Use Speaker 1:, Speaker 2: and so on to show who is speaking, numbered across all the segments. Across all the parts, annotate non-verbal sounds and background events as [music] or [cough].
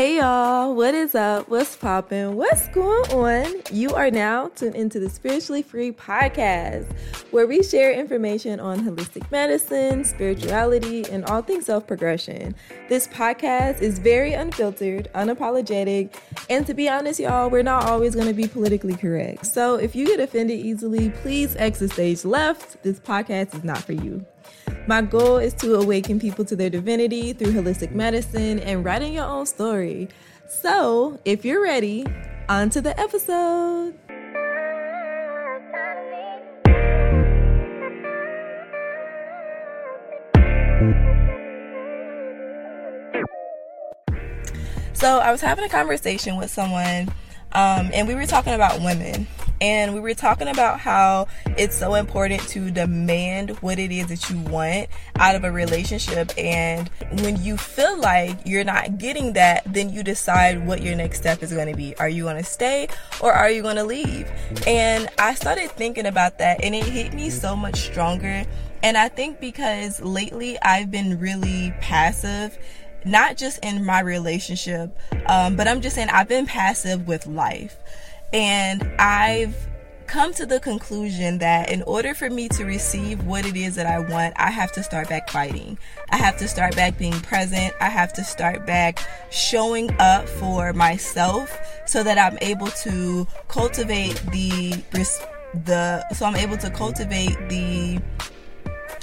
Speaker 1: Hey y'all, what is up? What's poppin'? What's going on? You are now tuned into the Spiritually Free podcast, where we share information on holistic medicine, spirituality, and all things self progression. This podcast is very unfiltered, unapologetic, and to be honest, y'all, we're not always going to be politically correct. So if you get offended easily, please exit stage left. This podcast is not for you. My goal is to awaken people to their divinity through holistic medicine and writing your own story. So, if you're ready, on to the episode. So, I was having a conversation with someone, um, and we were talking about women and we were talking about how it's so important to demand what it is that you want out of a relationship. And when you feel like you're not getting that, then you decide what your next step is going to be. Are you going to stay or are you going to leave? And I started thinking about that and it hit me so much stronger. And I think because lately I've been really passive not just in my relationship, um, but I'm just saying I've been passive with life. And I've come to the conclusion that in order for me to receive what it is that I want, I have to start back fighting. I have to start back being present. I have to start back showing up for myself so that I'm able to cultivate the the so I'm able to cultivate the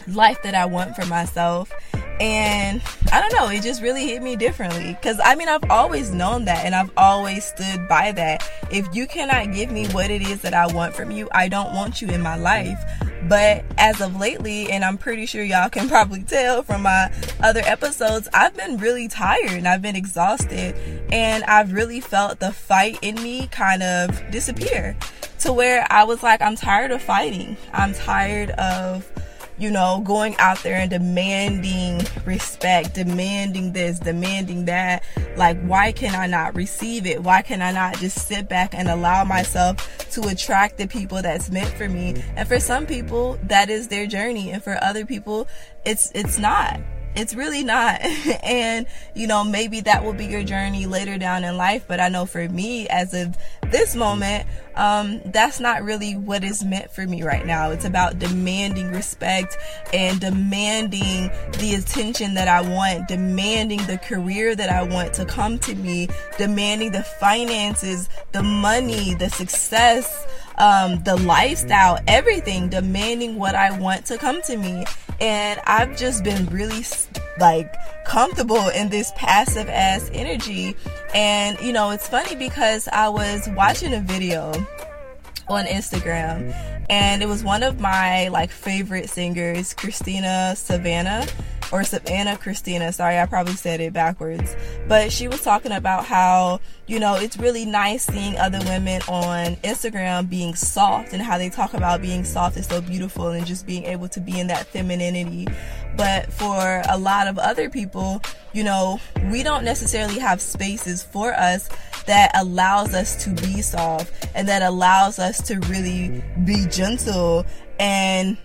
Speaker 1: life that I want for myself and I don't know, it just really hit me differently. Because I mean, I've always known that and I've always stood by that. If you cannot give me what it is that I want from you, I don't want you in my life. But as of lately, and I'm pretty sure y'all can [laughs] probably tell from my other episodes, I've been really tired and I've been exhausted. And I've really felt the fight in me kind of disappear to where I was like, I'm tired of fighting. I'm tired of you know, going out there and demanding respect, demanding this, demanding that. Like, why can I not receive it? Why can I not just sit back and allow myself to attract the people that's meant for me? And for some people, that is their journey. And for other people, it's, it's not. It's really not. [laughs] and, you know, maybe that will be your journey later down in life. But I know for me, as of this moment, um, that's not really what is meant for me right now. It's about demanding respect and demanding the attention that I want, demanding the career that I want to come to me, demanding the finances, the money, the success, um, the lifestyle, everything, demanding what I want to come to me. And I've just been really like comfortable in this passive ass energy. And you know, it's funny because I was watching a video on Instagram and it was one of my like favorite singers, Christina Savannah or Savannah Christina. Sorry, I probably said it backwards. But she was talking about how, you know, it's really nice seeing other women on Instagram being soft and how they talk about being soft is so beautiful and just being able to be in that femininity. But for a lot of other people, you know, we don't necessarily have spaces for us that allows us to be soft and that allows us to really be gentle and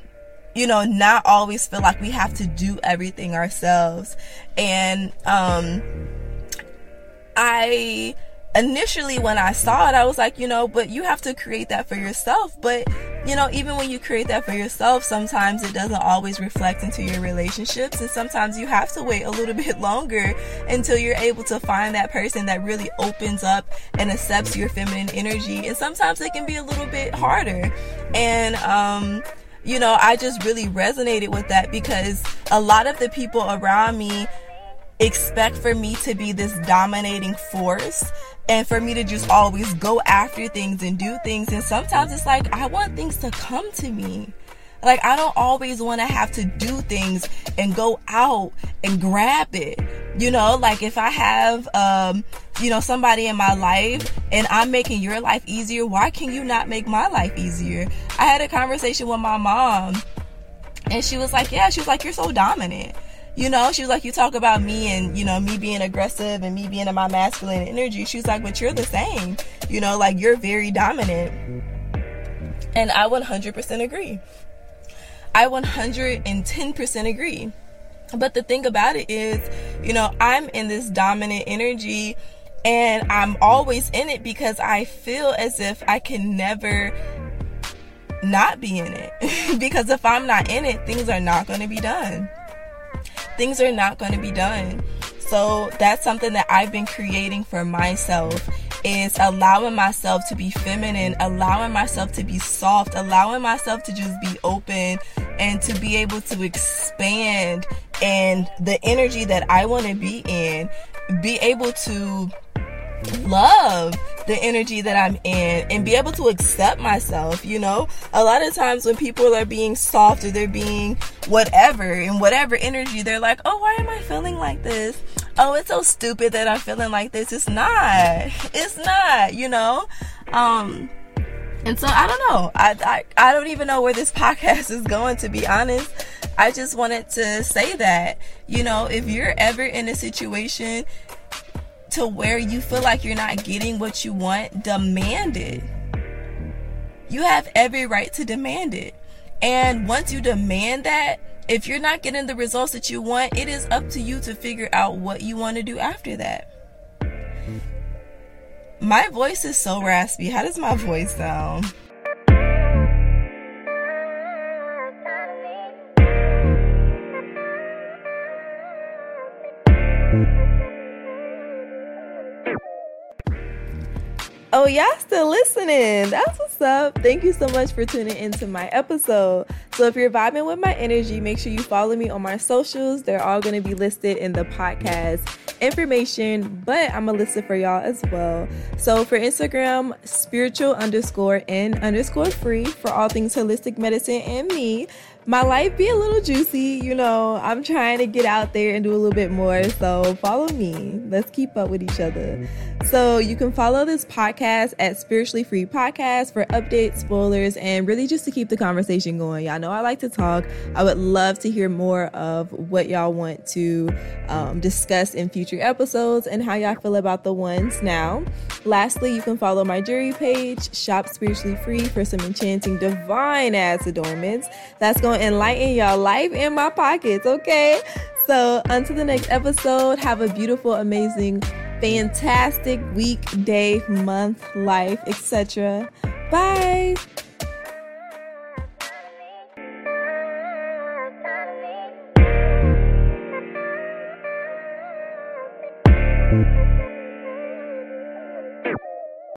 Speaker 1: you know, not always feel like we have to do everything ourselves. And um I initially when I saw it, I was like, you know, but you have to create that for yourself. But, you know, even when you create that for yourself, sometimes it doesn't always reflect into your relationships. And sometimes you have to wait a little [laughs] bit longer until you're able to find that person that really opens up and accepts your feminine energy. And sometimes it can be a little bit harder. And, um, you know, I just really resonated with that because a lot of the people around me expect for me to be this dominating force and for me to just always go after things and do things. And sometimes it's like, I want things to come to me. Like, I don't always want to have to do things and go out and grab it. You know, like if I have, um, you know, somebody in my life and I'm making your life easier, why can you not make my life easier? I had a conversation with my mom and she was like, yeah, she was like, you're so dominant. You know, she was like, you talk about me and, you know, me being aggressive and me being in my masculine energy. She was like, but you're the same. You know, like you're very dominant. And I 100% agree. I 110% agree. But the thing about it is, you know, I'm in this dominant energy And I'm always in it because I feel as if I can never not be in it. [laughs] because if I'm not in it, things are not going to be done. Things are not going to be done. So that's something that I've been creating for myself is allowing myself to be feminine, allowing myself to be soft, allowing myself to just be open and to be able to expand and the energy that I want to be in, be able to love the energy that I'm in and be able to accept myself. You know, a lot of times when people are being soft or they're being whatever in whatever energy, they're like, oh, why am I feeling like this? Oh, it's so stupid that I'm feeling like this. It's not. It's not, you know? Um, and so I don't know. I, I, I don't even know where this [laughs] podcast is going, to be honest. I just wanted to say that, you know, if you're ever in a situation to where you feel like you're not getting what you want, demand it. You have every right to demand it. And once you demand that, if you're not getting the results that you want, it is up to you to figure out what you want to do after that. My voice is so raspy. How does my voice sound? Oh, y'all still listening. That's what's up. Thank you so much for tuning into my episode. So, if you're vibing with my energy, make sure you follow me on my socials. They're all going to be listed in the podcast information, but I'm going to list it for y'all as well. So, for Instagram, spiritual underscore and underscore free for all things holistic medicine and me my life be a little juicy. You know, I'm trying to get out there and do a little bit more. So follow me. Let's keep up with each other. So you can follow this podcast at Spiritually Free Podcast for updates, spoilers, and really just to keep the conversation going. Y'all know I like to talk. I would love to hear more of what y'all want to um, discuss in future episodes and how y'all feel about the ones now. Lastly, you can follow my jewelry page, Shop Spiritually Free, for some enchanting divine ass adornments. That's going to enlighten y'all life in my pockets, okay? So, until the next episode, have a beautiful, amazing, fantastic week, day, month, life, etc. Bye.